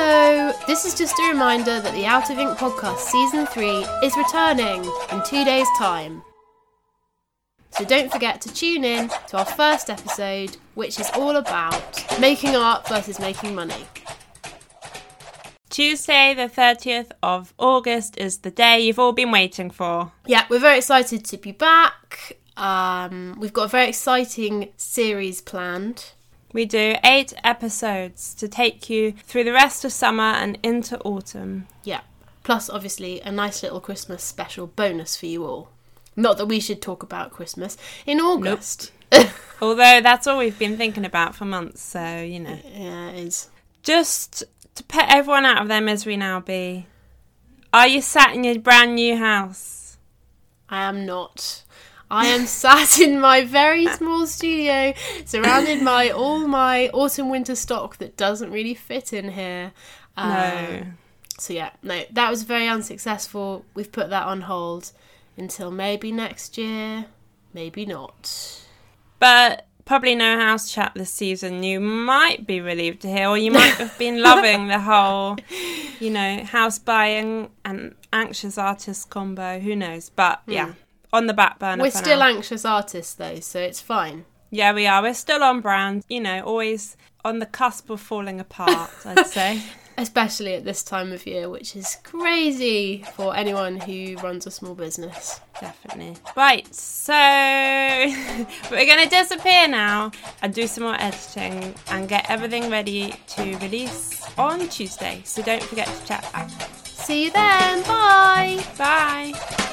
Hello! This is just a reminder that the Out of Ink podcast season 3 is returning in two days' time. So don't forget to tune in to our first episode, which is all about making art versus making money. Tuesday, the 30th of August, is the day you've all been waiting for. Yeah, we're very excited to be back. Um, we've got a very exciting series planned. We do eight episodes to take you through the rest of summer and into autumn. Yeah, plus obviously a nice little Christmas special bonus for you all. Not that we should talk about Christmas in August. Although that's all we've been thinking about for months, so you know. yeah, it is. Just to put everyone out of their misery now, Bea. Are you sat in your brand new house? I am not. I am sat in my very small studio, surrounded by all my autumn winter stock that doesn't really fit in here. Um, No. So yeah, no, that was very unsuccessful. We've put that on hold until maybe next year, maybe not. But probably no house chat this season. You might be relieved to hear, or you might have been loving the whole, you know, house buying and anxious artist combo. Who knows? But yeah, on the back burner. We're still now. anxious artists though, so it's fine. yeah, we are. We're still on brand. You know, always on the cusp of falling apart. I'd say. Especially at this time of year, which is crazy for anyone who runs a small business. Definitely. Right, so we're going to disappear now and do some more editing and get everything ready to release on Tuesday. So don't forget to check back. See you then. Bye. Bye.